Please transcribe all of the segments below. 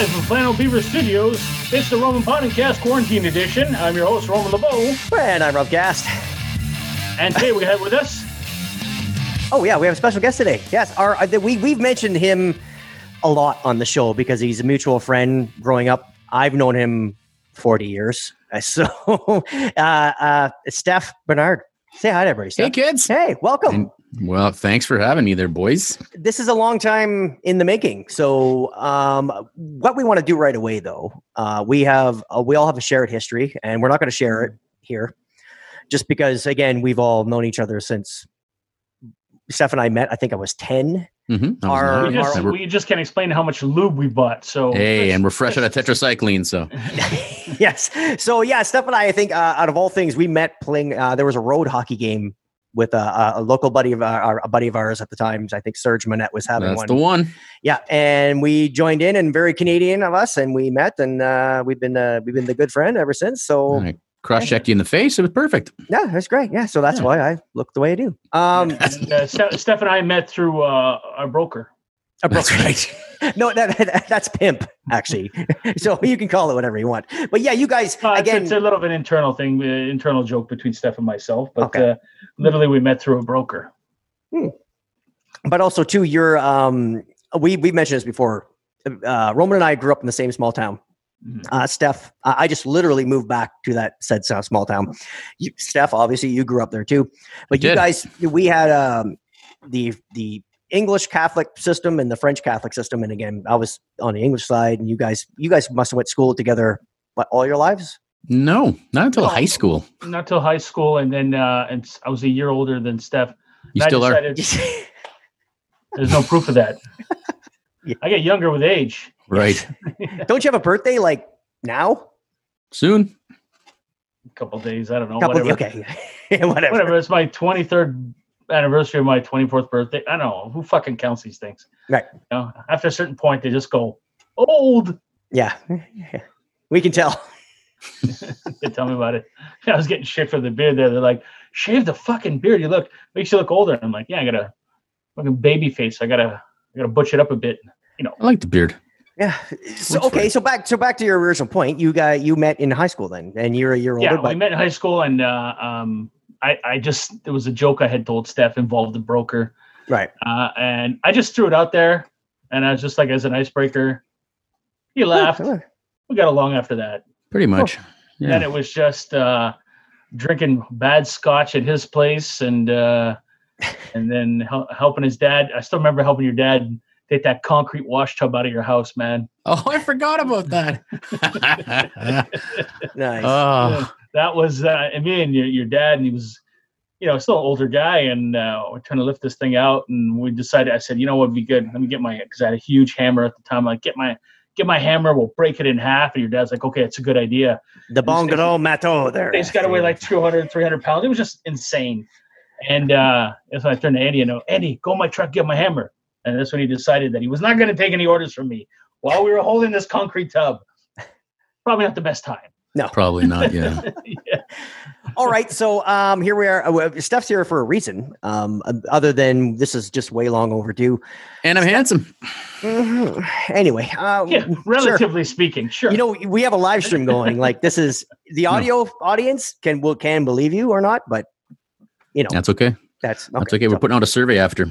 Live from Flannel Beaver Studios, it's the Roman Podcast Quarantine Edition. I'm your host, Roman LeBeau, And I'm Rob Gast. and today we have with us Oh yeah, we have a special guest today. Yes, our uh, we we've mentioned him a lot on the show because he's a mutual friend growing up. I've known him 40 years. So, uh, uh, Steph Bernard, say hi to everybody. Hey, kids. Hey, welcome. And- well, thanks for having me there, boys. this is a long time in the making. So, um, what we want to do right away, though, uh, we have uh, we all have a shared history, and we're not going to share it here, just because again we've all known each other since Steph and I met. I think I was ten. Mm-hmm. Our- we just, our- we just can't explain how much lube we bought. So hey, and we're fresh out of tetracycline, so yes. So yeah, Steph and I, I think uh, out of all things, we met playing. Uh, there was a road hockey game with a, a local buddy of our, a buddy of ours at the time. I think Serge Manette was having that's one. the one. Yeah, and we joined in, and very Canadian of us, and we met, and uh, we've been uh, we've been the good friend ever since. So I cross-checked you in the face. It was perfect. yeah, that's great. Yeah, so that's Yeah. why I look the way I do. Um, and, uh, Ste- Steph and I met through uh, our broker. A bro- That's right. no, that, that- that's pimp actually. so you can call it whatever you want. But yeah, you guys Uh, it's, again. it's a little of an internal thing, uh, internal joke between Steph and myself, but Okay. uh, literally we met through a broker. Hmm. but also too, you're um we we mentioned this before. Uh, Roman and I grew up in the same small town. Mhm. Uh, Steph, I I just literally moved back to that said small town. You, Steph, obviously, you grew up there too. But you did. guys, we had um, the the English Catholic system and the French Catholic system. And again, I was on the English side, and you guys, you guys must have went to school together. What all your lives? No, not until No. high school. Not till high school, and then uh, and s- I was a year older than Steph. You And I still are. There's no proof of that. Yeah. I get younger with age. Right. Don't you have a birthday like now? Soon. A couple days, I don't know. Couple, whatever. okay, whatever. whatever. It's my 23rd anniversary of my 24th birthday. I don't know who fucking counts these things. Right. You know, after a certain point, they just go old. Yeah, we can tell. They tell me about it. I was getting shit for the beard there. They're like, shave the fucking beard. You look makes you look older. I'm like, yeah, I got a fucking baby face. I gotta, I gotta butch it up a bit. You know, I like the beard. Yeah. So Works okay, you. so back so back to your original point. You got you met in high school then, and you're a year older. yeah. We met in high school, and uh, um, I, I just it was a joke I had told Steph involved the broker. right. Uh, and I just threw it out there, and I was just like as an icebreaker. He laughed. Huh, We got along after that. Pretty much. Then Yeah. it was just uh, drinking bad scotch at his place, and uh, and then hel- helping his dad. I still remember helping your dad take that concrete wash tub out of your house, man. Oh, I forgot about that. Nice. oh, That was uh, and me and your, your dad, and he was, you know, still an older guy, and uh, we're trying to lift this thing out, and we decided. I said, you know what would be good? Let me get my because I had a huge hammer at the time. Like, get my get my hammer. We'll break it in half. And your dad's like, okay, it's a good idea. the Bongaro Mato there. It's got to weigh like 200, 300 pounds. It was just insane. And uh, that's when I turned to Andy and know, Andy, go in my truck, get my hammer. And that's when he decided that he was not going to take any orders from me while we were holding this concrete tub. Probably not the best time. Probably not. Yeah. yeah. All right, so um, here we are. Uh, Steph's here for a reason. Um, uh, other than this is just way long overdue. And I'm handsome. Mhm. Anyway, uh, yeah, sure. relatively speaking, sure. You know, we have a live stream going. Like this is the audio audience can will can believe you or not, but you know That's okay. that's okay. That's okay. We're So- putting out a survey after.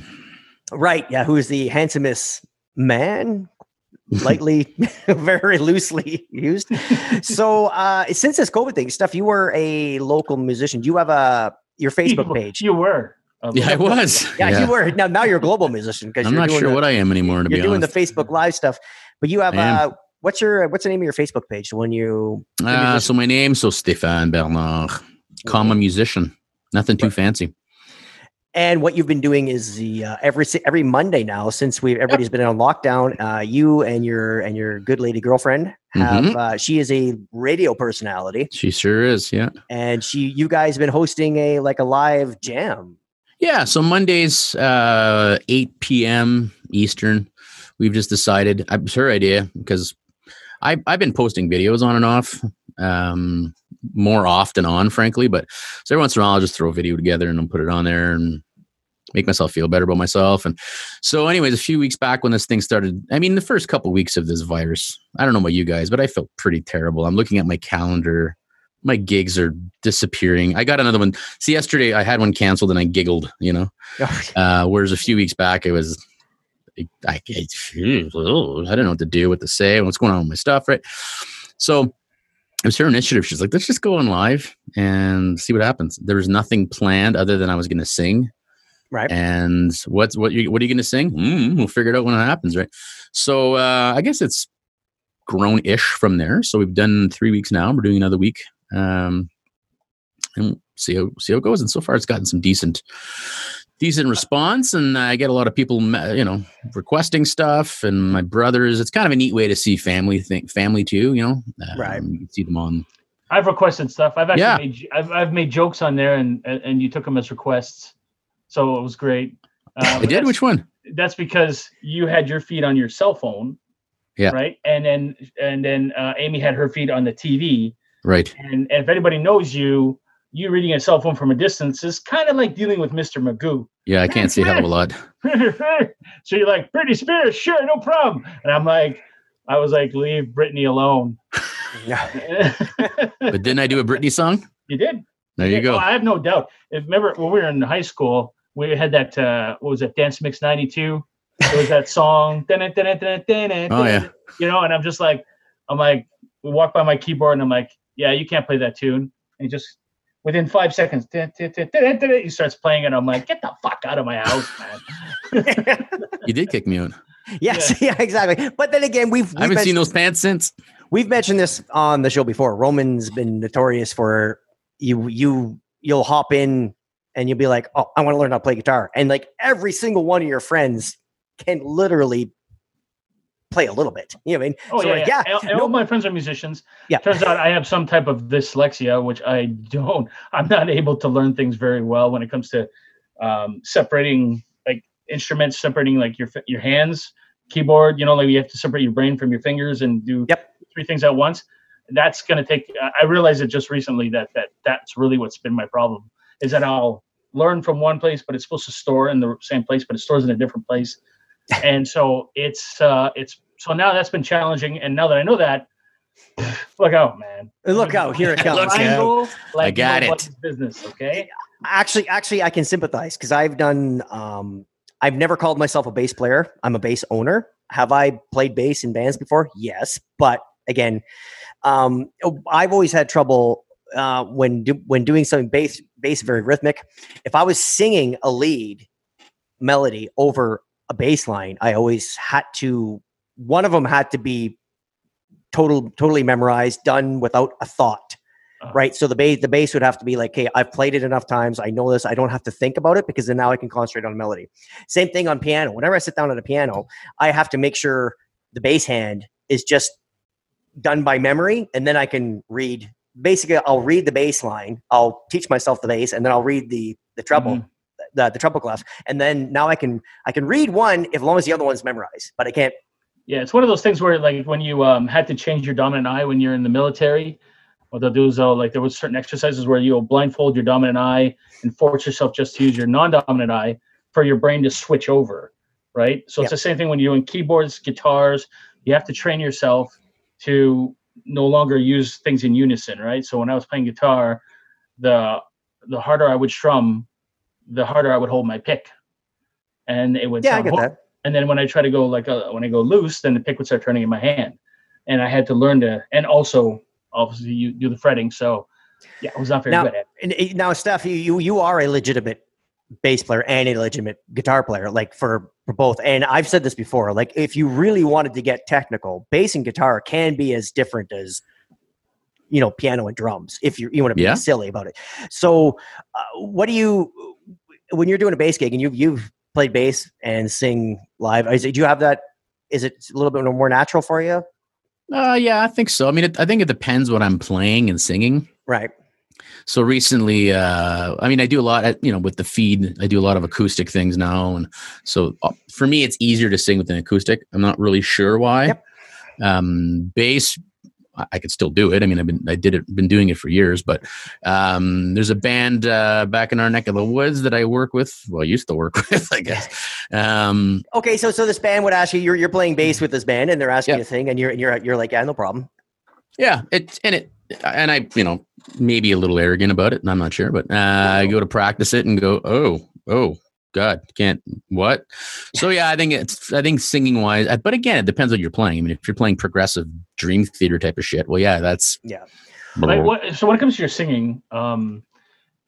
right. Yeah, who is the handsomest man? Lightly, very loosely used. So, uh, since this COVID thing stuff, you were a local musician. Do you have a your Facebook You- page? You were. Yeah, I was. yeah, you were. Now, now you're a global musician because I'm you're not doing sure the, what I am anymore, to you're be doing honest. the Facebook Live stuff. But you have I uh, what's your what's the name of your Facebook page? The one you Uh, so my name, so Stéphane Bernard, comma musician. Nothing too fancy. And what you've been doing is the uh, every every Monday now since we everybody's been on lockdown. Uh, you and your and your good lady girlfriend have Mhm. uh, she is a radio personality, She sure is. Yeah. and she you guys have been hosting a like a live jam. Yeah. So Mondays, uh, 8 p.m. Eastern. We've just decided. uh, It's her idea because I I've been posting videos on and off, um, more often on, frankly. But so every once in a while, I'll just throw a video together and I'll put it on there and make myself feel better about myself. And so, anyways, a few weeks back when this thing started, I mean, the first couple weeks of this virus, I don't know about you guys, but I felt pretty terrible. I'm looking at my calendar. My gigs are disappearing. I got another one. See, yesterday I had one canceled and I giggled, you know. Uh, whereas a few weeks back, it was, I, I, I didn't know what to do, what to say, what's going on with my stuff, right? So it was her initiative. She's like, let's just go on live and see what happens. There was nothing planned other than I was going to sing. Right. And what's what you what are you going to sing? Mm, we'll figure it out when it happens, right? So uh, I guess it's grown ish from there. So we've done three weeks now. We're doing another week. Um, and see how see how it goes. And so far, it's gotten some decent decent response, and I get a lot of people, you know, requesting stuff. And my brothers, it's kind of a neat way to see family thing, family too. You know, Right. Um, You can see them on. I've requested stuff. I've actually Yeah. made I've, I've made jokes on there, and and and you took them as requests, so it was great. Uh, I did. Which one? that's because you had your feed on your cell phone Yeah. right and then and then uh, amy had her feed on the tv Right. and, and if anybody knows you you reading a cell phone from a distance is kind of like dealing with mr magoo Yeah, I can't see a hell of a lot. so you're like Britney Spears, sure, no problem. And I'm like, I was like, leave Britney alone. But didn't I do a Britney song? you did. There you did. go. Oh, I have no doubt. If, remember when we were in high school, we had that uh, what was it, Dance Mix '92? It was that song. Oh, yeah. You know, and I'm just like, I'm like, we walk by my keyboard and I'm like, yeah, you can't play that tune. And he just within five seconds, he starts playing it. I'm like, get the fuck out of my house, man. You did kick me out. yes, yeah. exactly. But then again, we've, I we've haven't seen those pants since. we've mentioned this on the show before. Roman's been notorious for you you you'll hop in and you'll be like, "Oh, I want to learn how to play guitar," and like every single one of your friends can literally play a little bit. You know what I mean? Oh So, yeah, like, yeah. yeah, All- no- all my friends are musicians. Yeah. Turns out I have some type of dyslexia, which I don't. I'm not able to learn things very well when it comes to um, separating like instruments, separating like your your hands, keyboard. You know, like you have to separate your brain from your fingers and do Yep. three things at once. That's going to take. I- I realized it just recently that that that's really what's been my problem is that I'll learn from one place, but it's supposed to store in the same place, but it stores in a different place. And so it's uh it's so now that's been challenging. And now that I know that, look out, man. Look out, here it comes. Look Triangle, like I got it. Business, okay. actually actually i can sympathize because i've done um i've never called myself a bass player i'm a bass owner have i played bass in bands before yes but again um i've always had trouble uh when do, when doing something bass bass very rhythmic if i was singing a lead melody over a bass line i always had to one of them had to be total totally memorized done without a thought Uh-huh. right? So the base the bass would have to be like, hey, I've played it enough times. I know this. I don't have to think about it because then now I can concentrate on the melody. Same thing on piano. Whenever I sit down at a piano, I have to make sure the bass hand is just done by memory, and then I can read. Basically, I'll read the bass line. I'll teach myself the bass, and then I'll read the the treble. Mhm. The, the treble clef, and then now I can I can read one if long as the other one's memorized, but I can't. Yeah, it's one of those things where like when you um had to change your dominant eye when you're in the military, what they'll do is they'll like there was certain exercises where you'll blindfold your dominant eye and force yourself just to use your non-dominant eye for your brain to switch over, right? So it's the same thing when you're doing keyboards, guitars. You have to train yourself to no longer use things in unison, right? So when I was playing guitar, the the harder I would strum, the harder I would hold my pick, and it would Yeah, I sound get hor- that. and then when I try to go like uh, when I go loose, then the pick would start turning in my hand, and I had to learn to and also obviously you do the fretting. So yeah, I was not very Now- good at. it. Now, Steph, you, you you are a legitimate bass player and a legitimate guitar player, like for, for both. And I've said this before, like if you really wanted to get technical, bass and guitar can be as different as you know piano and drums. If you you want to be Yeah. silly about it. So, uh, what do you? When you're doing a bass gig and you've you've played bass and sing live, is it, do you have that? Is it a little bit more natural for you? Uh, yeah, I think so. I mean, it, I think it depends what I'm playing and singing. Right. So recently, uh, I mean, I do a lot, at, you know, with the feed. I do a lot of acoustic things now, and so uh, for me, it's easier to sing with an acoustic. I'm not really sure why. Yep. Um, bass, I, I could still do it. I mean, I've been I did it, been doing it for years. But um, there's a band uh, back in our neck of the woods that I work with. Well, I used to work with, I guess. Um, Okay, so so this band would ask you, you're you're playing bass with this band, and they're asking Yeah. you to sing, and you're and you're you're like, yeah, no problem. Yeah, it and it and I, you know, maybe a little arrogant about it, and I'm not sure, but uh, I go to practice it and go, oh, oh, God, can't what? So yeah, I think it's I think singing wise, uh, but again, it depends what you're playing. I mean, if you're playing progressive dream theater type of shit, well, yeah, that's Yeah. Like what? So when it comes to your singing, um,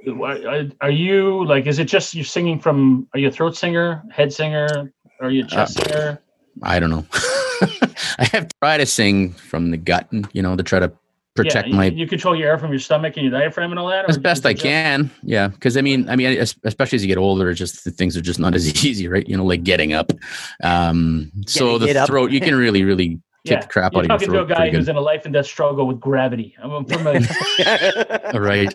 are, are you like? Is it just you're singing from? Are you a throat singer, head singer? Are you a chest Uh, singer? I don't know. I have tried to sing from the gut, you know, to try to protect yeah, my You, you control your air from your stomach and your diaphragm and all that. as best I just- can. Yeah, because I mean, I mean, especially as you get older, just the things are just not as easy, right? You know, like getting up. Um, so Getting- get the up. throat, you can really, really kick Yeah, the crap You're out of your talking to a guy who's good. in a life and death struggle with gravity. I'm familiar. right,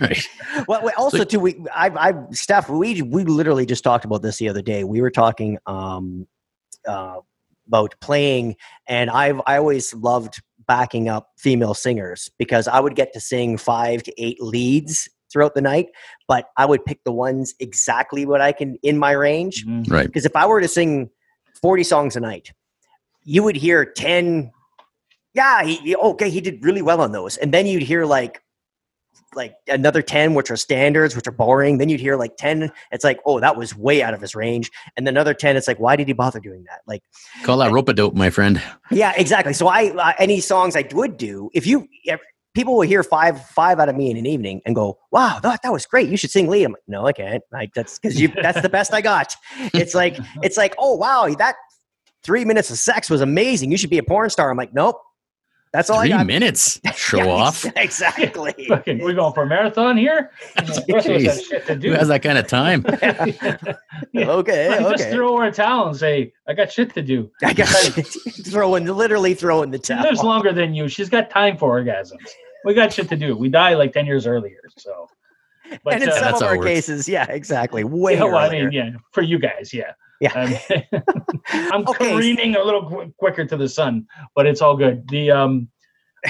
right. well, well, also too, we, I, I, Steph, we we literally just talked about this the other day. We were talking um, uh, about playing, and I've I always loved backing up female singers because I would get to sing five to eight leads throughout the night, but I would pick the ones exactly what I can in my range. Mhm. Right. Because if I were to sing 40 songs a night, you would hear 10, yeah, he, he- okay, he did really well on those. And then you'd hear like, like another 10, which are standards, which are boring. Then you'd hear like 10. It's like, oh, that was way out of his range. And then another 10, it's like, why did he bother doing that? Like, Call that rope a dope, my friend. yeah, exactly. So I, uh, any songs I would do, if you, if people will hear five, five out of me in an evening and go, wow, that, that was great. You should sing lead. I'm like, no, I can't. I, that's because you, that's the best I got. It's like, it's like, oh, wow, that three minutes of sex was amazing. You should be a porn star. I'm like, nope. That's all Three I got. minutes. Show Yeah, off. Exactly. Fucking, we're going for a marathon here. The rest of us have Jeez. shit to Who has that kind of time? Yeah. Okay. Like, Just throw her a towel and say, "I got shit to do." I got throwing, literally throwing the She lives longer than you. She's got time for orgasms. We got shit to do. We die like ten years earlier. So, but and in uh, some That's of our works. cases, yeah, exactly. Way yeah, well, I mean, yeah, for you guys, yeah. Yeah. I'm, I'm Okay. careening a little qu- quicker to the sun, but it's all good. The um,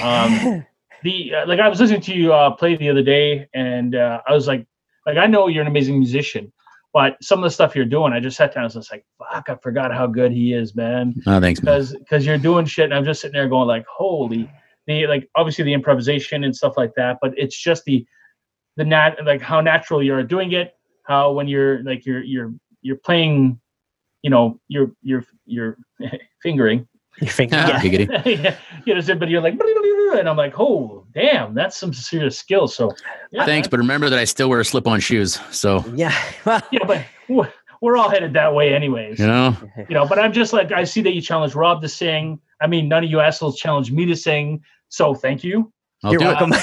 um, the uh, like I was listening to you uh, play the other day, and uh, I was like, like I know you're an amazing musician, but some of the stuff you're doing, I just sat down and was like, fuck, I forgot how good he is, man. Oh, thanks. Because because you're doing shit, and I'm just sitting there going like, holy, the like obviously the improvisation and stuff like that, but it's just the the nat like how natural you're doing it, how when you're like you're you're you're playing, you know, you're you're you're fingering Your finger. Ah, Yeah. yeah, you know, but you're like, and I'm like, oh, damn, that's some serious skill. So, yeah, Thanks, but remember that I still wear slip-on shoes. So Yeah. Well, yeah, but we're- we're all headed that way, anyways. you know, You know, but I'm just like, I see that you challenge Rob to sing. I mean, none of you assholes challenged me to sing. So, thank you. I'll You're welcome.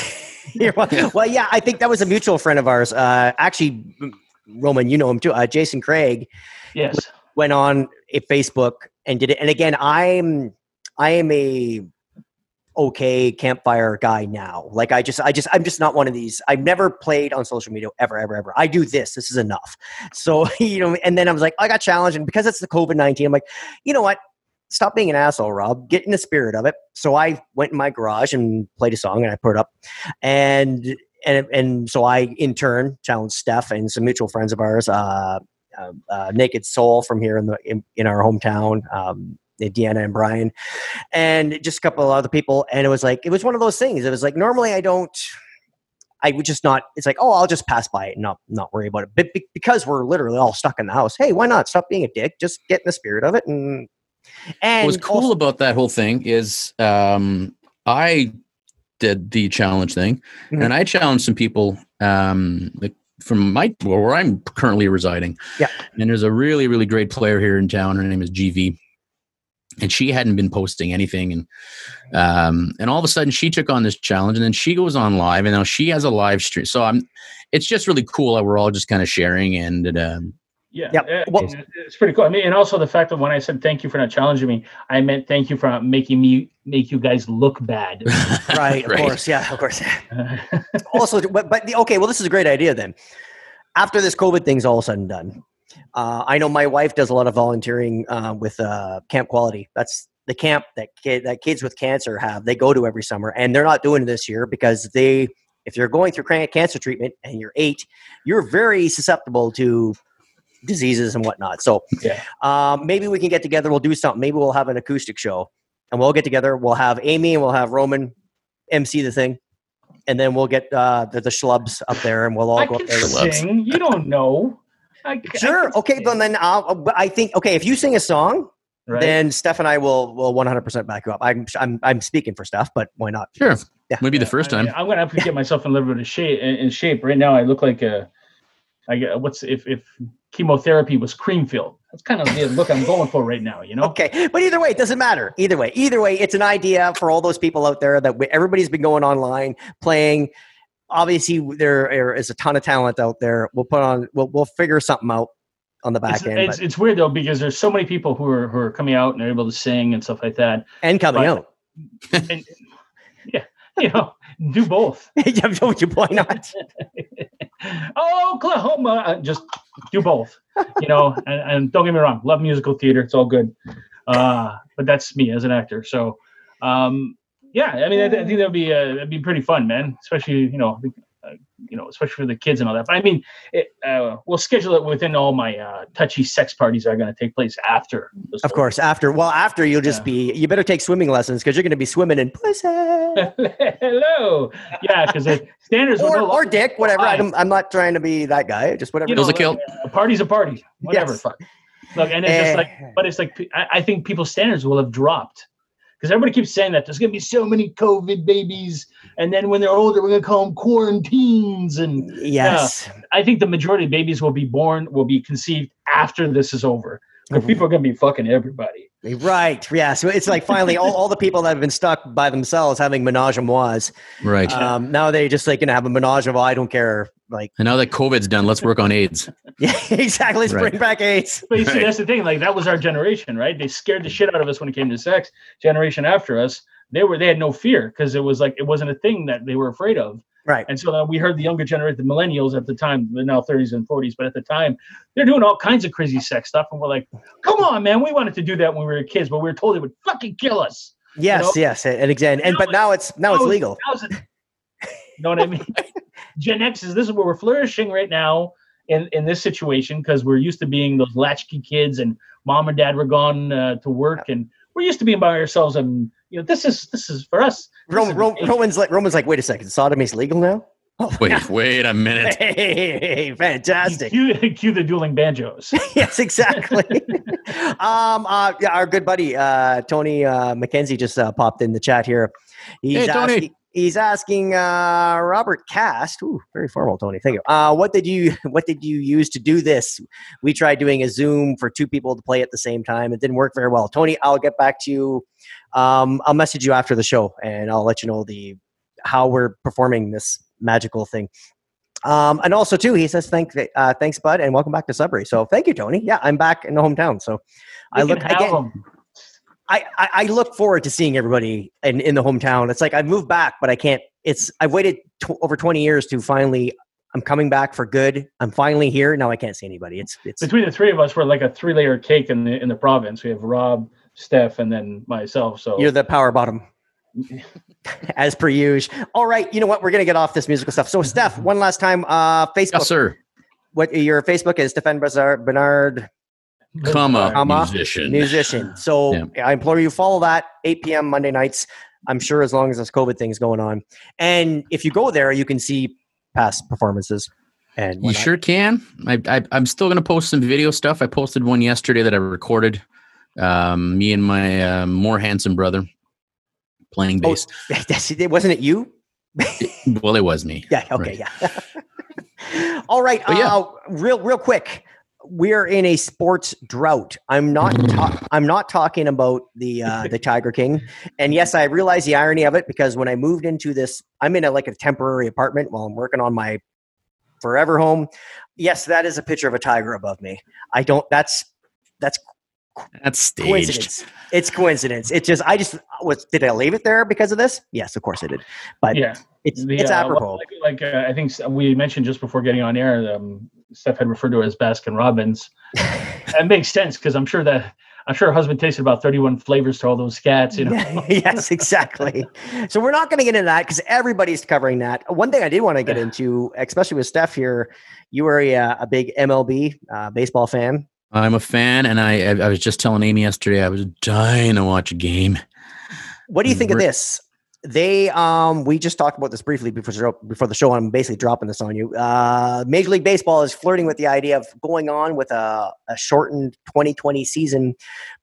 You're wel- well, yeah, I think that was a mutual friend of ours. Uh, actually, Roman, you know him too. Uh, Jason Craig Yes. Went on a Facebook and did it. And again, I'm I am a okay campfire guy now. Like I just I just I'm just not one of these. I've never played on social media ever ever ever. I do this. This is enough. So you know, and then I was like, I got challenged, and because it's the COVID nineteen, I'm like, you know what? Stop being an asshole, Rob. Get in the spirit of it. So I went in my garage and played a song, and I put it up, and and and so I in turn challenged Steph and some mutual friends of ours. Uh, uh, uh, Naked Soul from here in the in, in our hometown, um, Deanna and Brian, and just a couple of other people. And it was like it was one of those things. It was like normally I don't. I would just not. It's like, oh, I'll just pass by it and not not worry about it. But be, because we're literally all stuck in the house, hey, why not stop being a dick? Just get in the spirit of it. And and What's cool also- about that whole thing is um, I did the challenge thing, Mhm. and I challenged some people um, like from my where I'm currently residing. Yeah. and there's a really really great player here in town. Her name is GV, and she hadn't been posting anything and um and all of a sudden she took on this challenge and then she goes on live and now she has a live stream so i'm it's just really cool that we're all just kind of sharing and um Yeah, Yep. uh, Well- it's, it's pretty cool. I mean, and also the fact that when I said thank you for not challenging me, I meant thank you for making me make you guys look bad. Right, of Right. course. Yeah, of course. also, but, but the- okay, well, this is a great idea then. After this COVID thing's all said and done, uh, I know my wife does a lot of volunteering uh, with uh, Camp Quality. That's the camp that kid, that kids with cancer have. They go to every summer, and they're not doing it this year because they, if you're going through cran- cancer treatment and you're eight, you're very susceptible to diseases and whatnot. So Yeah. um, maybe we can get together. We'll do something. Maybe we'll have an acoustic show, and we'll get together. We'll have Amy and we'll have Roman MC the thing, and then we'll get uh, the, the schlubs up there, and we'll all I go can up there. Sing. You don't know. I, I Sure. can Okay. sing, Then then I'll, I think okay. If you sing a song, right? then Steph and I will will 100 percent back you up. I'm I'm I'm speaking for Steph, but why not? sure Yeah. maybe the first time mean, I'm gonna have to get myself in a little bit of shape. In, in shape right now, I look like a. I get what's if if chemotherapy was cream filled. That's kind of the look I'm going for right now. You know. Okay, but either way, it doesn't matter. Either way, either way, it's an idea for all those people out there that we, everybody's been going online playing. Obviously, there is a ton of talent out there. We'll put on. We'll we'll figure something out on the back It's, end, it's, it's weird though because there's so many people who are who are coming out and are able to sing and stuff like that. and coming but- out. And yeah, you know, do both. Yeah, don't you? Why not? Oklahoma, uh, just do both. You know, and, and don't get me wrong, love musical theater. It's all good. Uh, but that's me as an actor. So, um, yeah, I mean, I, I think that'd be uh, that'd be pretty fun, man. Especially you know, you know, especially for the kids and all that. But I mean, it, uh, we'll schedule it within all my uh, touchy sex parties that are going to take place after. this Of course, after well, after you'll just Yeah. be. You better take swimming lessons because you're going to be swimming in pussy Hello. Yeah, because the standards or, no or dick, whatever. I'm, I'm not trying to be that guy. Just whatever. you Those know, will kill. like, a party's a party. Whatever. Yes. Fuck. Look, and it's just like, Eh. but it's like, I, I think people's standards will have dropped because everybody keeps saying that there's going to be so many COVID babies, and then when they're older, we're going to call them quarantines. And yes. I think the majority of babies will be born, will be conceived after this is over. Because Mhm. people are going to be fucking everybody. Right. Yeah. So it's like finally all, all the people that have been stuck by themselves having menage a mois. right Um, now they just like gonna have a menage of I don't care. Like and now that covid's done let's work on aids yeah, exactly. Let's Right. bring back AIDS. But you see, Right. that's the thing. Like that was our generation, right? They scared the shit out of us when it came to sex. Generation after us, they were they had no fear because it was like it wasn't a thing that they were afraid of. Right. And so we heard the younger generation, the millennials at the time, they're now 30s and 40s, but at the time, they're doing all kinds of crazy sex stuff. And we're like, come on, man, we wanted to do that when we were kids, but we were told it would fucking kill us. Yes. know? Yes. And again, and but now it's now it's legal. You know what I mean? Gen X is this is where we're flourishing right now in, in this situation because we're used to being those latchkey kids and mom and dad were gone uh, to work and we're used to being by ourselves and you know this is this is for us. this is Ro- Roman's like Roman's like, wait a second, sodomy's legal now. Oh, wait wait a minute Hey, fantastic. Cue, cue the dueling banjos. yes, exactly. um, uh, yeah, our good buddy uh, Tony uh, McKenzie just uh, popped in the chat here. He's Hey, Tony. asking. He's asking uh, Robert Gast. Ooh, very formal, Tony. Thank you. Uh, what did you What did you use to do this? We tried doing a Zoom for two people to play at the same time. It didn't work very well. Tony, I'll get back to you. Um, I'll message you after the show, and I'll let you know the how we're performing this magical thing. Um, and also too, he says thank uh, thanks, bud, and welcome back to Sudbury. So thank you, Tony. Yeah, I'm back in the hometown. So I look again. I, I I look forward to seeing everybody in, in the hometown. It's like I've moved back, but I can't. It's I've waited tw- over 20 years to finally. I'm coming back for good. I'm finally here. Now I can't see anybody. It's it's Between the three of us, we're like a three layer cake in the in the province. We have Rob, Steph, and then myself. So you're the power bottom. As per usual. All right, you know what? We're gonna get off this musical stuff. So, Steph, one last time. Uh, Facebook. yes sir What your Facebook is? Stefan Bernard, Bernard comma Comma. musician musician. So Yeah. I implore you follow that 8 p.m. Monday nights. I'm sure as long as this COVID thing's going on, and if you go there, you can see past performances. And You whatnot. sure can. I, I I'm still gonna post some video stuff. I posted one yesterday that I recorded. Um, me and my uh, more handsome brother playing Oh, bass. That's it. Wasn't it you? well, it was me. Yeah. Okay. Right. Yeah. All right. But yeah. Uh, real, real quick. We're in a sports drought. I'm not. Ta- I'm not talking about the uh, the Tiger King. And yes, I realize the irony of it because when I moved into this, I'm in a like a temporary apartment while I'm working on my forever home. Yes, that is a picture of a tiger above me. I don't. That's that's That's staged. coincidence. It's coincidence. It's just I just was. Did I leave it there because of this? Yes, of course I did. But Yeah. it's The, it's uh, apropos. Like, like uh, I think we mentioned just before getting on air, um, Steph had referred to it as Baskin Robbins. that makes sense because I'm sure that I'm sure her husband tasted about 31 flavors to all those scats. You know, yes, exactly. So we're not going to get into that because everybody's covering that. One thing I did want to get into, especially with Steph here, you were a, uh, a big MLB uh, baseball fan. I'm a fan, and I, I I was just telling Amy yesterday I was dying to watch a game. What do you think of this? They um we just talked about this briefly before before the show. I'm basically dropping this on you. Uh, Major League Baseball is flirting with the idea of going on with a, a shortened 2020 season,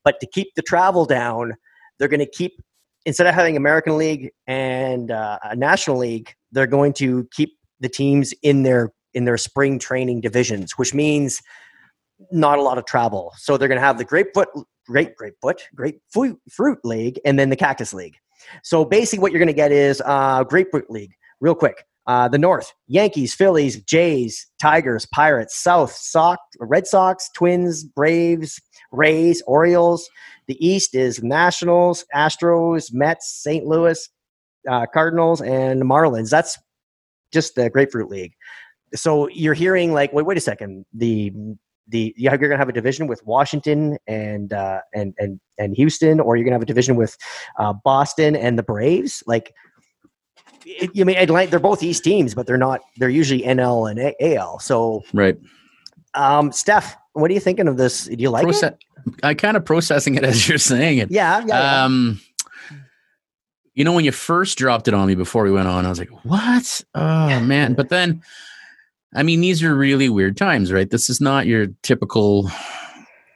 but to keep the travel down, they're going to keep instead of having American League and uh, a National League, they're going to keep the teams in their in their spring training divisions, which means not a lot of travel. So they're going to have the Grapefruit, Grape Grapefruit, Grapefruit Fruit League, and then the Cactus League. So basically, what you're going to get is uh, Grapefruit League. Real quick, uh, the North: Yankees, Phillies, Jays, Tigers, Pirates. South: Sox, Red Sox, Twins, Braves, Rays, Orioles. The East is Nationals, Astros, Mets, St. Louis, uh, Cardinals, and Marlins. That's just the Grapefruit League. So you're hearing like, wait, wait a second. The the you're going to have a division with Washington and uh, and and and Houston, or you're going to have a division with uh, Boston and the Braves. Like, it, you mean Atlanta? They're both East teams, but they're not. They're usually NL and A- AL. So, Right. um, Steph, what are you thinking of this? Do you like it? Proce- I kind of processing it as you're saying it. Yeah, yeah. yeah. Um, you know, when you first dropped it on me before we went on, I was like, "What? Oh man!" But then, I mean, these are really weird times, right? This is not your typical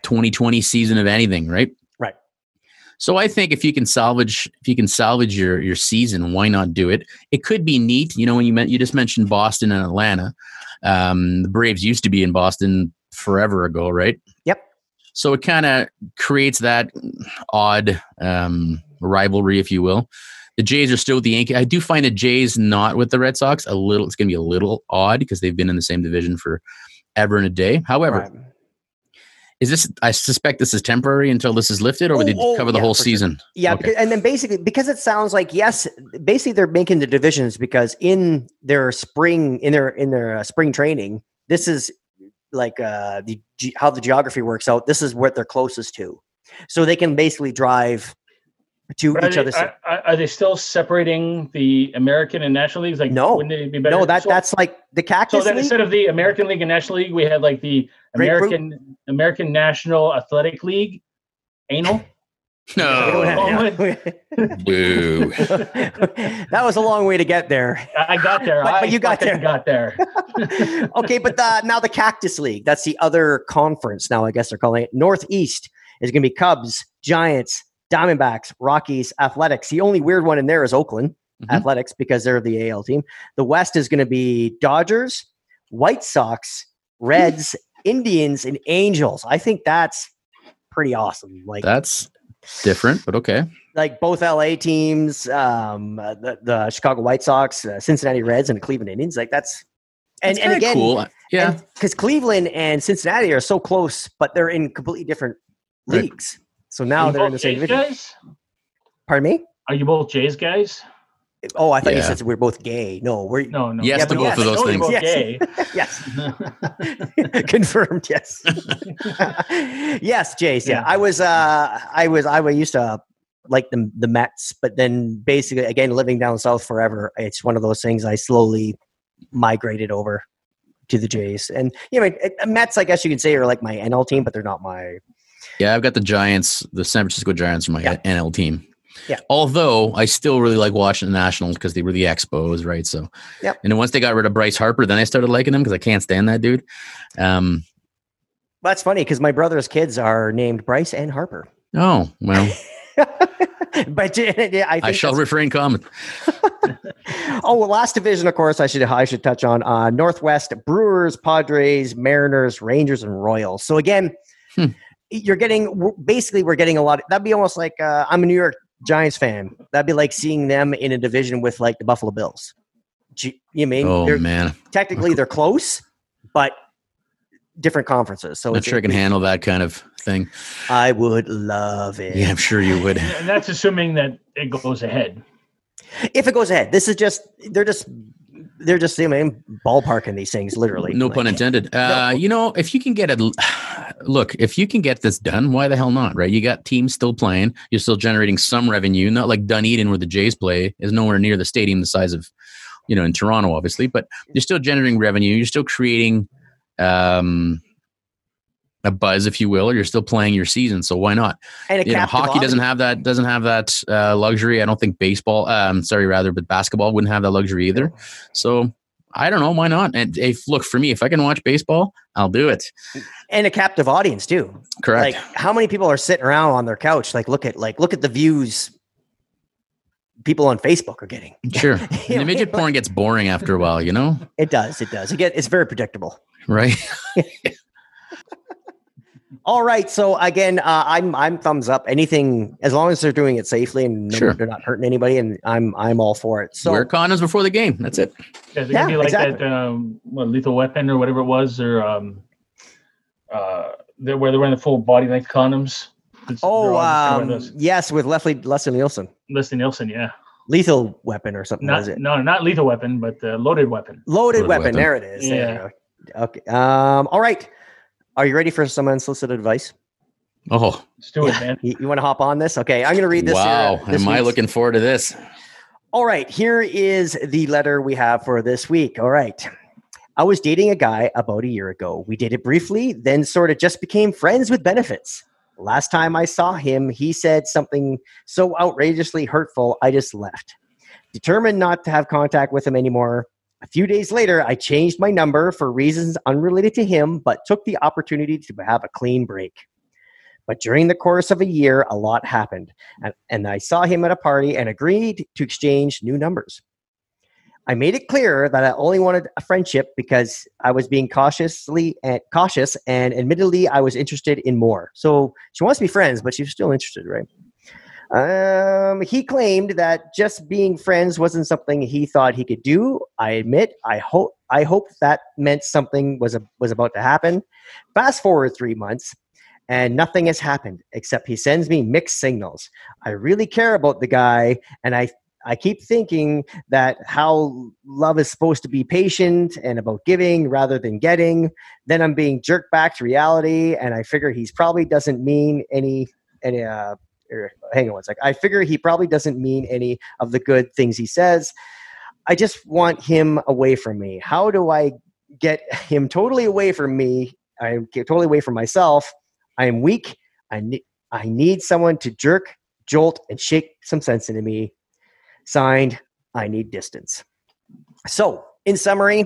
2020 season of anything, right? Right. So I think if you can salvage, if you can salvage your your season, why not do it? It could be neat. You know, when you meant you just mentioned Boston and Atlanta, um, the Braves used to be in Boston forever ago, right? Yep. So it kind of creates that odd um, rivalry, if you will. The Jays are still with the Yankees. I do find the Jays not with the Red Sox a little. It's going to be a little odd because they've been in the same division for ever and a day. However, Right. is this? I suspect this is temporary until this is lifted, or would Oh, they oh, cover the yeah, whole for sure. season? Yeah, Okay. because, and then basically because it sounds like yes, basically they're making the divisions because in their spring in their in their uh, spring training, this is like uh the how the geography works out. This is what they're closest to, so they can basically drive to But are, each they, other's. are, are- are they still separating the American and National Leagues? Like, No. wouldn't it be better? no, that so, that's like the Cactus. so cactus then league. instead of the American League and National League, we had like the Grapefruit? American American National Athletic League. Anal. No, have- yeah. boo. that was a long way to get there. I got there. But- but I you got there. Got there. okay, but the, now the Cactus League, that's the other conference now, I guess they're calling it. Northeast is going to be Cubs, Giants, Diamondbacks, Rockies, Athletics. The only weird one in there is Oakland Mhm. Athletics because they're the AL team. The West is going to be Dodgers, White Sox, Reds, Indians, and Angels. I think that's pretty awesome. Like, That's different, but okay. like both LA teams, um, the, the Chicago White Sox, uh, Cincinnati Reds, and the Cleveland Indians. Like that's and and again, cool. Yeah, because Cleveland and Cincinnati are so close, but they're in completely different Right. leagues. So now Are they're in the same Jays division. guys? Pardon me? Are you both Jays guys? Oh, I thought you said we're both gay. No, we're No, no. Yes Yeah, to but both yes, of those things. you're yes, confirmed. Yes, yes, Jays. Yeah. Yeah. I was. uh I was. I used to like the the Mets, but then basically, again, living down south forever, it's one of those things. I slowly migrated over to the Jays, and you know, Mets. I guess you could say are like my NL team, but they're not my. Yeah. I've got the Giants, the San Francisco Giants, for my Yeah. NL team. Yeah. Although I still really like watching the Nationals because they were the Expos, right? So, yeah. And then once they got rid of Bryce Harper, then I started liking them because I can't stand that dude. Um. That's funny because my brother's kids are named Bryce and Harper. Oh well, but I, I shall refrain comment. oh, well, last division, of course, I should I should touch on uh, Northwest Brewers, Padres, Mariners, Rangers, and Royals. So again, Hmm. You're getting basically we're getting a lot. that'd be almost like uh, I'm a New York Giants fan. That'd be like seeing them in a division with like the Buffalo Bills. You, you mean Oh they're, man, technically they're close, but different conferences. So not it's, sure I can handle that kind of thing. I would love it. Yeah, I'm sure you would. And that's assuming that it goes ahead. If it goes ahead, this is just they're just they're just I mean, ballparking these things literally. No Like, pun intended. Uh, You know, if you can get it, look, if you can get this done, why the hell not? Right? You got teams still playing. You're still generating some revenue. Not like Dunedin, where the Jays play, is nowhere near the stadium the size of, you know, in Toronto, obviously. But you're still generating revenue. You're still creating, um, a buzz, if you will, or you're still playing your season. So why not? And you know, hockey doesn't have that doesn't have that uh, luxury. I don't think baseball, um, sorry, rather, but basketball wouldn't have that luxury either. So I don't know why not. And if look for me, if I can watch baseball, I'll do it. and a captive audience too. Correct. Like how many people are sitting around on their couch? Like look at like look at the views people on Facebook are getting. sure. You know, the midget porn gets boring after a while, you know, It does. It does. It get it's very predictable. right? All right. So again, uh, I'm I'm thumbs up. Anything as long as they're doing it safely and no- Sure. they're not hurting anybody, and I'm I'm all for it. So Wear condoms before the game. That's it. Yeah, it's Yeah, gonna be like exactly. that um, what, lethal weapon or whatever it was, or um, uh, they're, where they're wearing the full body length condoms. It's- oh all just gonna wear um, yes, with Leslie Leslie Nielsen, Leslie Nielsen, yeah, lethal weapon or something. not is it no, not lethal weapon, but uh, loaded weapon. loaded, Loaded weapon. weapon. There it is. Yeah. go. Okay. Um. All right. Are you ready for some unsolicited advice? Oh, Let's do it, Yeah. man. You, want to hop on this? Okay, I'm going to read this. Uh, wow. here, this Am I looking forward to this? All right, here is the letter we have for this week. All right. I was dating a guy about a year ago. We dated briefly, then sort of just became friends with benefits. Last time I saw him, he said something so outrageously hurtful, I just left. Determined not to have contact with him anymore. A few days later, I changed my number for reasons unrelated to him, but took the opportunity to have a clean break. But during the course of a year, a lot happened and, and I saw him at a party and agreed to exchange new numbers. I made it clear that I only wanted a friendship because I was being cautiously and cautious, and admittedly, I was interested in more. So she wants to be friends, but she's still interested, right? Um, he claimed that just being friends wasn't something he thought he could do. I admit, I hope, I hope that meant something was a, was about to happen. Fast forward three months, and nothing has happened except he sends me mixed signals. I really care about the guy, and I I keep thinking that how love is supposed to be patient and about giving rather than getting. Then I'm being jerked back to reality, and I figure he's probably doesn't mean any any. Uh, er, hang on one sec. I figure he probably doesn't mean any of the good things he says. I just want him away from me. How do I get him totally away from me? I get totally away from myself. I am weak. I need I need someone to jerk, jolt, and shake some sense into me. Signed, I need distance. So, in summary,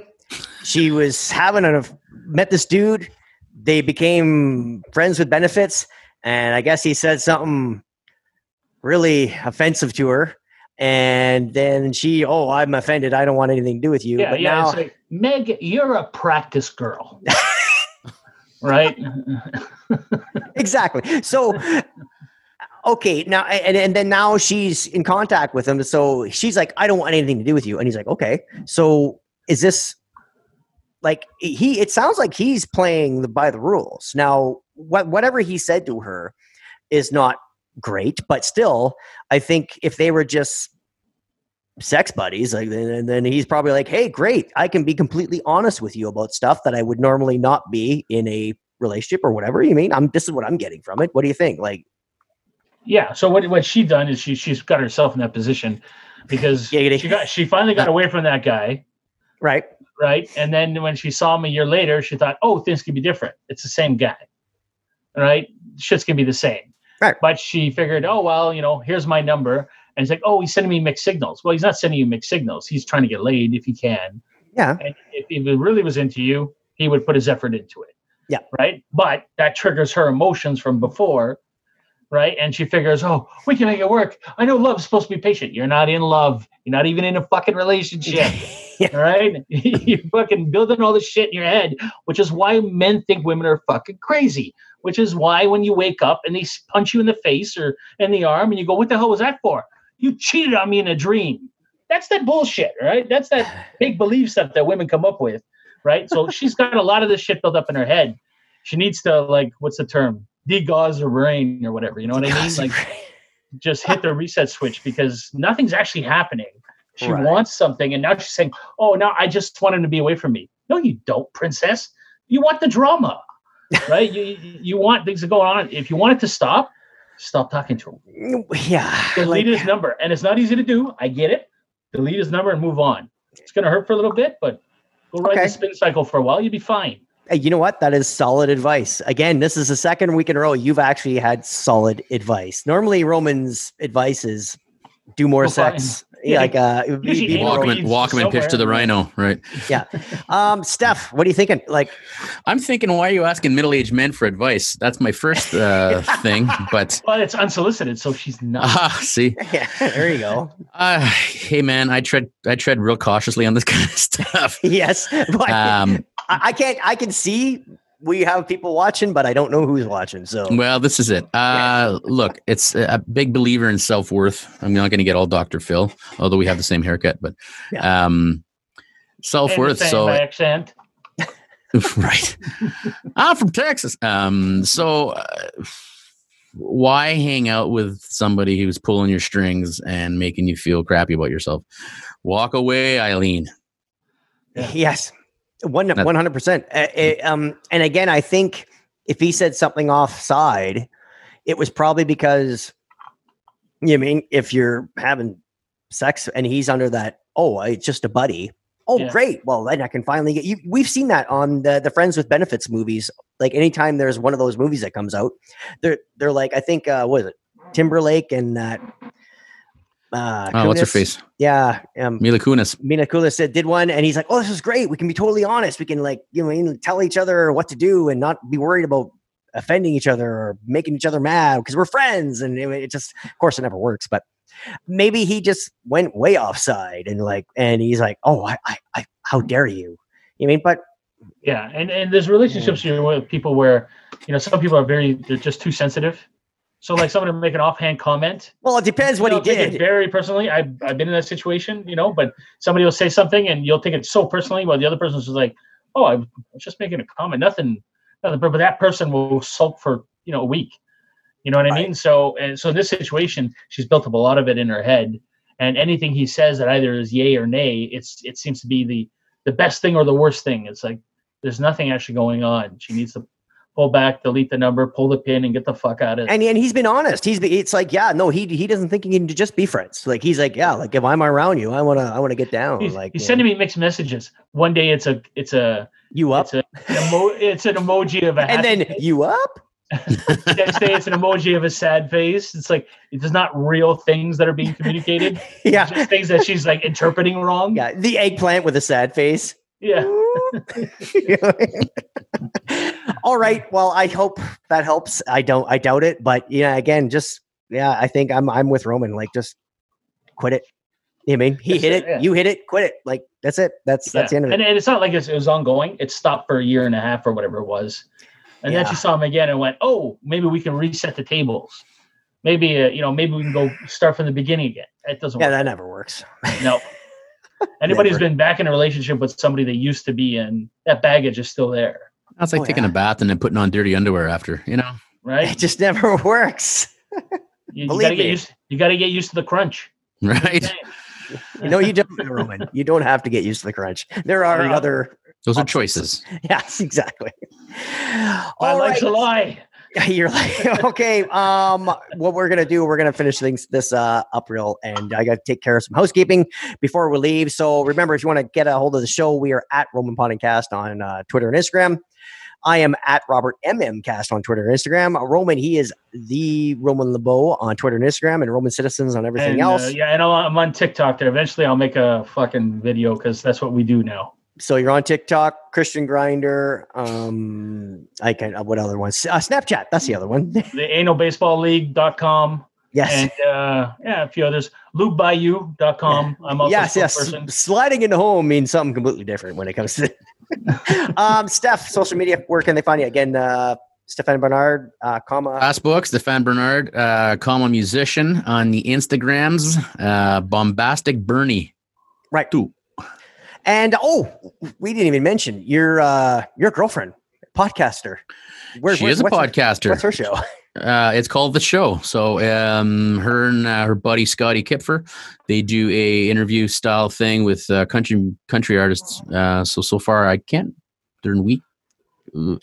she was having a met this dude. They became friends with benefits, and I guess he said something really offensive to her. And then she, oh, I'm offended. I don't want anything to do with you. Yeah, but yeah. now, like, Meg, you're a practice girl, right? exactly. So, okay, now and and then now she's in contact with him. So she's like, I don't want anything to do with you, and he's like, okay. So is this like he? It sounds like he's playing the, by the rules. Now, what whatever he said to her is not great, but still, I think if they were just sex buddies like then, then he's probably like hey great i can be completely honest with you about stuff that i would normally not be in a relationship or whatever you mean i'm this is what i'm getting from it what do you think like Yeah. So what what she done is she she's got herself in that position because she got she finally got away from that guy, right right? And then when she saw him a year later, she thought, oh, things could be different. It's the same guy, right? Shit's gonna be the same. Right. But she figured, oh well, you know, here's my number, and he's like, oh, he's sending me mixed signals. Well, he's not sending you mixed signals. He's trying to get laid if he can. yeah And if, if he really was into you, he would put his effort into it. Yeah. Right. But that triggers her emotions from before right? And she figures, oh, we can make it work. I know love's supposed to be patient. You're not in love. You're not even in a fucking relationship. Yeah. All right. You're fucking building all this shit in your head, which is why men think women are fucking crazy. Which is why when you wake up and they punch you in the face or in the arm and you go, what the hell was that for? You cheated on me in a dream. That's that bullshit, right? That's that big belief stuff that women come up with, right? So she's got a lot of this shit built up in her head. She needs to like, what's the term? Degauss her brain or whatever. You know what I mean? Like just hit the reset switch because nothing's actually happening. She Right. wants something, and now she's saying, "Oh, now I just want him to be away from me." No, you don't, princess. You want the drama, right? you you want things to go on. If you want it to stop, stop talking to him. yeah. Delete like- his number, and it's not easy to do. I get it. Delete his number and move on. It's gonna hurt for a little bit, but go ride Okay. the spin cycle for a while. You'll be fine. Hey, you know what? That is solid advice. Again, this is the second week in a row you've actually had solid advice. Normally, Roman's advice is do more Go sex. Yeah, Yeah, like uh, it would be- usually be more- anal Walkman, reads Walkman pitch to the rhino, right? Yeah. Um, Steph, what are you thinking? Like, I'm thinking, why are you asking middle-aged men for advice? That's my first uh, thing. But But it's unsolicited, so she's not. ah, see, yeah, there you go. uh, hey man, I tread I tread real cautiously on this kind of stuff. Yes, but Um, I, I can't. I can see we have people watching, but I don't know who's watching. So well, this is it. Uh, look, it's a a big believer in self worth. I'm not going to get all Dr. Phil, although we have the same haircut, but um, self worth. So accent. right. I'm from Texas. Um, so uh, why hang out with somebody who's pulling your strings and making you feel crappy about yourself? Walk away, Eileen. Yeah. Yes, one hundred percent. Um, and again, I think if he said something offside, it was probably because you know, I mean if you're having sex and he's under that. Oh, it's just a buddy. Oh, Yeah. great. Well, then I can finally get you. We've seen that on the the Friends with Benefits movies. Like anytime there's one of those movies that comes out, they're they're like I think uh, what is it Timberlake and that. Uh, Oh, what's her face? Yeah, um, Mila Kunis. Mina Kulis said did one, and he's like, "Oh, this is great. We can be totally honest. We can like you know tell each other what to do and not be worried about offending each other or making each other mad because we're friends." And it, it just, of course, it never works. But maybe he just went way offside and like, and he's like, "Oh, I, I, I how dare you?" You mean, but Yeah, and and there's relationships here with people where you know some people are very they're just too sensitive. So like someone will make an offhand comment. well, it depends what he You'll take it did. very personally. I've I've been in that situation, you know. But somebody will say something and you'll take it so personally, while the other person's just like, "Oh, I was just making a comment, nothing, nothing." But that person will sulk for you know a week. You know what I Right. mean? So and so in this situation, she's built up a lot of it in her head, and anything he says that either is yay or nay, it's it seems to be the the best thing or the worst thing. It's like there's nothing actually going on. She needs to pull back, delete the number, pull the pin, and get the fuck out of it. And, and he's been honest. He's been, it's like, yeah, no, he he doesn't think he can just be friends. Like he's like, yeah, like if I'm around you, I wanna I wanna get down. He's, like he's sending know, me mixed messages. One day it's a it's a you up, it's a an emo, it's an emoji of a and then you up. The next day it's an emoji of a sad face. It's like it's not real things that are being communicated. Yeah, It's just things that she's like interpreting wrong. yeah. The eggplant with a sad face. Yeah. All right. Well, I hope that helps. I don't. I doubt it. But yeah, again, just yeah. I think I'm I'm with Roman. Like, just quit it. You know I mean he That's hit it, it, yeah. you hit it, quit it. Like that's it. That's that's the end of it. and it's not like it's, it was ongoing. It stopped for a year and a half or whatever it was. And then she saw him again and went, "Oh, maybe we can reset the tables. Maybe uh, you know, maybe we can go start from the beginning again." It doesn't Yeah, work. that never works. No. Anybody who's Never. been back in a relationship with somebody they used to be in, that baggage is still there, That's like Oh, taking yeah. a bath and then putting on dirty underwear after, you know? right? It just never works. You, you Believe gotta get me. used. You gotta get used to the crunch. Right? You know, you don't, Roman. You don't have to get used to the crunch. There are Yeah. other. Those are choices. Yes, exactly. I All like right. to lie. You're like, okay. Um, what we're gonna do? We're gonna finish things this uh up real, and I got to take care of some housekeeping before we leave. So remember, if you want to get a hold of the show, we are at Roman Podcast on uh, Twitter and Instagram. I am at Robert MM Cast on Twitter and Instagram. Roman, he is the Roman LeBeau on Twitter and Instagram, and Roman Citizens on everything And, uh, else. yeah, and I'm on TikTok there. Eventually, I'll make a fucking video because that's what we do now. So you're on TikTok, Christian Grinder. Um, I can. Uh, what other ones? Uh, Snapchat. That's the other one. The analbaseballleague.com. yes. And uh, yeah, a few others. LubeBayou.com. I'm also yes. Yes. person. Sliding into home means something completely different when it comes to. um, Steph, social media. Where can they find you again? Uh, Stephan Bernard, uh, comma. Last book, Stephan Bernard, uh, comma musician on the Instagrams, uh, bombastic Bernie. right. Two. And oh, we didn't even mention your uh, your girlfriend, podcaster. Where, she where- is a what's her- podcaster. what's her show? Uh, it's called the show. So um, her and uh, her buddy Scotty Kipfer, they do a interview style thing with uh, country country artists. Uh, so so far, I can't. They're in week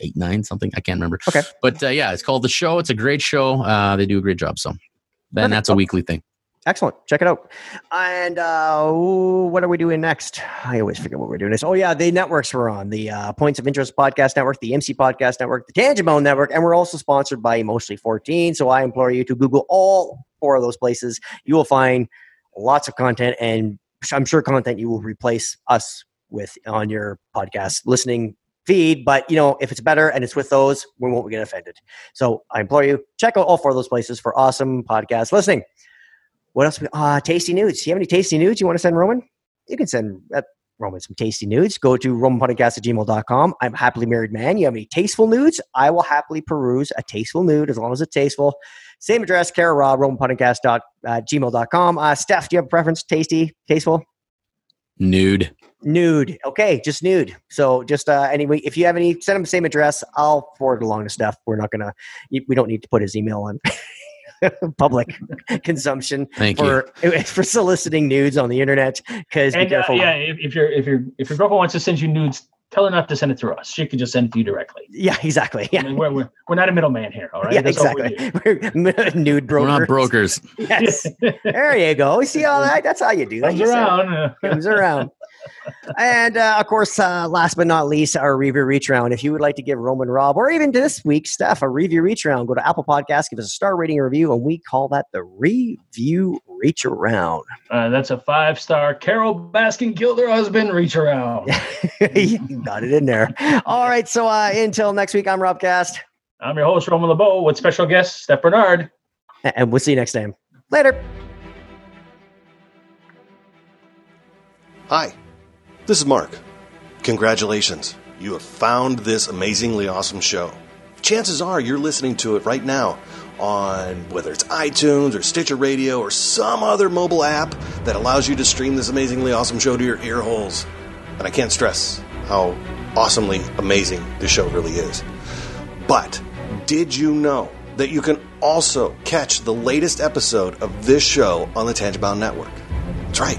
eight nine something. I can't remember. Okay. but uh, yeah, it's called the show. It's a great show. Uh, they do a great job. So then that's a weekly thing. Excellent. Check it out. And uh, what are we doing next? I always forget what we're doing. Oh, yeah, the networks we're on the uh, Points of Interest Podcast Network, the EMC Podcast Network, the Tangent-Bound Network, and we're also sponsored by Emotionally 14. So I implore you to Google all four of those places. You will find lots of content, and I'm sure content you will replace us with on your podcast listening feed. But, you know, if it's better and it's with those, we won't get offended. So I implore you, check out all four of those places for awesome podcast listening. What else? Uh, tasty nudes. You have any tasty nudes you want to send Roman? You can send uh, Roman some tasty nudes. Go to romanpodcast at gmail.com. I'm a happily married man. You have any tasteful nudes? I will happily peruse a tasteful nude as long as it's tasteful. Same address, Kara Rob, romanpodcast uh, gmail.com. Uh, Steph, do you have a preference? Tasty, tasteful? Nude. Nude. Okay, just nude. So just uh, anyway, if you have any, send him the same address. I'll forward it along to Steph. We're not gonna. We don't need to put his email on public consumption Thank you. for for soliciting nudes on the internet. Because be And uh, yeah, if, if your if your if your girlfriend wants to send you nudes, tell her not to send it through us. She can just send it to you directly. Yeah, exactly. I Yeah. mean, we're, we're, we're not a middleman here, all right? Yeah, That's all we exactly. do. We're nude brokers. We're not brokers. Yes. there you go. See all that? That's how you do that. Comes around. comes around. And uh, of course, uh, last but not least, our review reach round. If you would like to give Roman Rob or even this week, Steph, a review reach round, go to Apple Podcasts, give us a star rating review, and we call that the review reach around. Uh, that's a five star. Carole Baskin killed her husband. Reach around. you got it in there. All right. So uh, until next week, I'm Rob Gast, I'm your host, Roman LeBeau, with special guest, Steph Bernard. and we'll see you next time. Later. Hi, this is Mark. Congratulations, you have found this amazingly awesome show. Chances are you're listening to it right now on whether it's iTunes or Stitcher Radio or some other mobile app that allows you to stream this amazingly awesome show to your ear holes. And I can't stress how awesomely amazing this show really is. But did you know that you can also catch the latest episode of this show on the Tangent-Bound Network? That's right.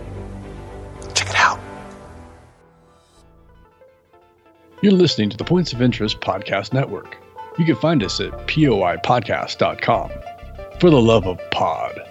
You're listening to the Points of Interest Podcast Network. You can find us at poipodcast.com. For the love of pod.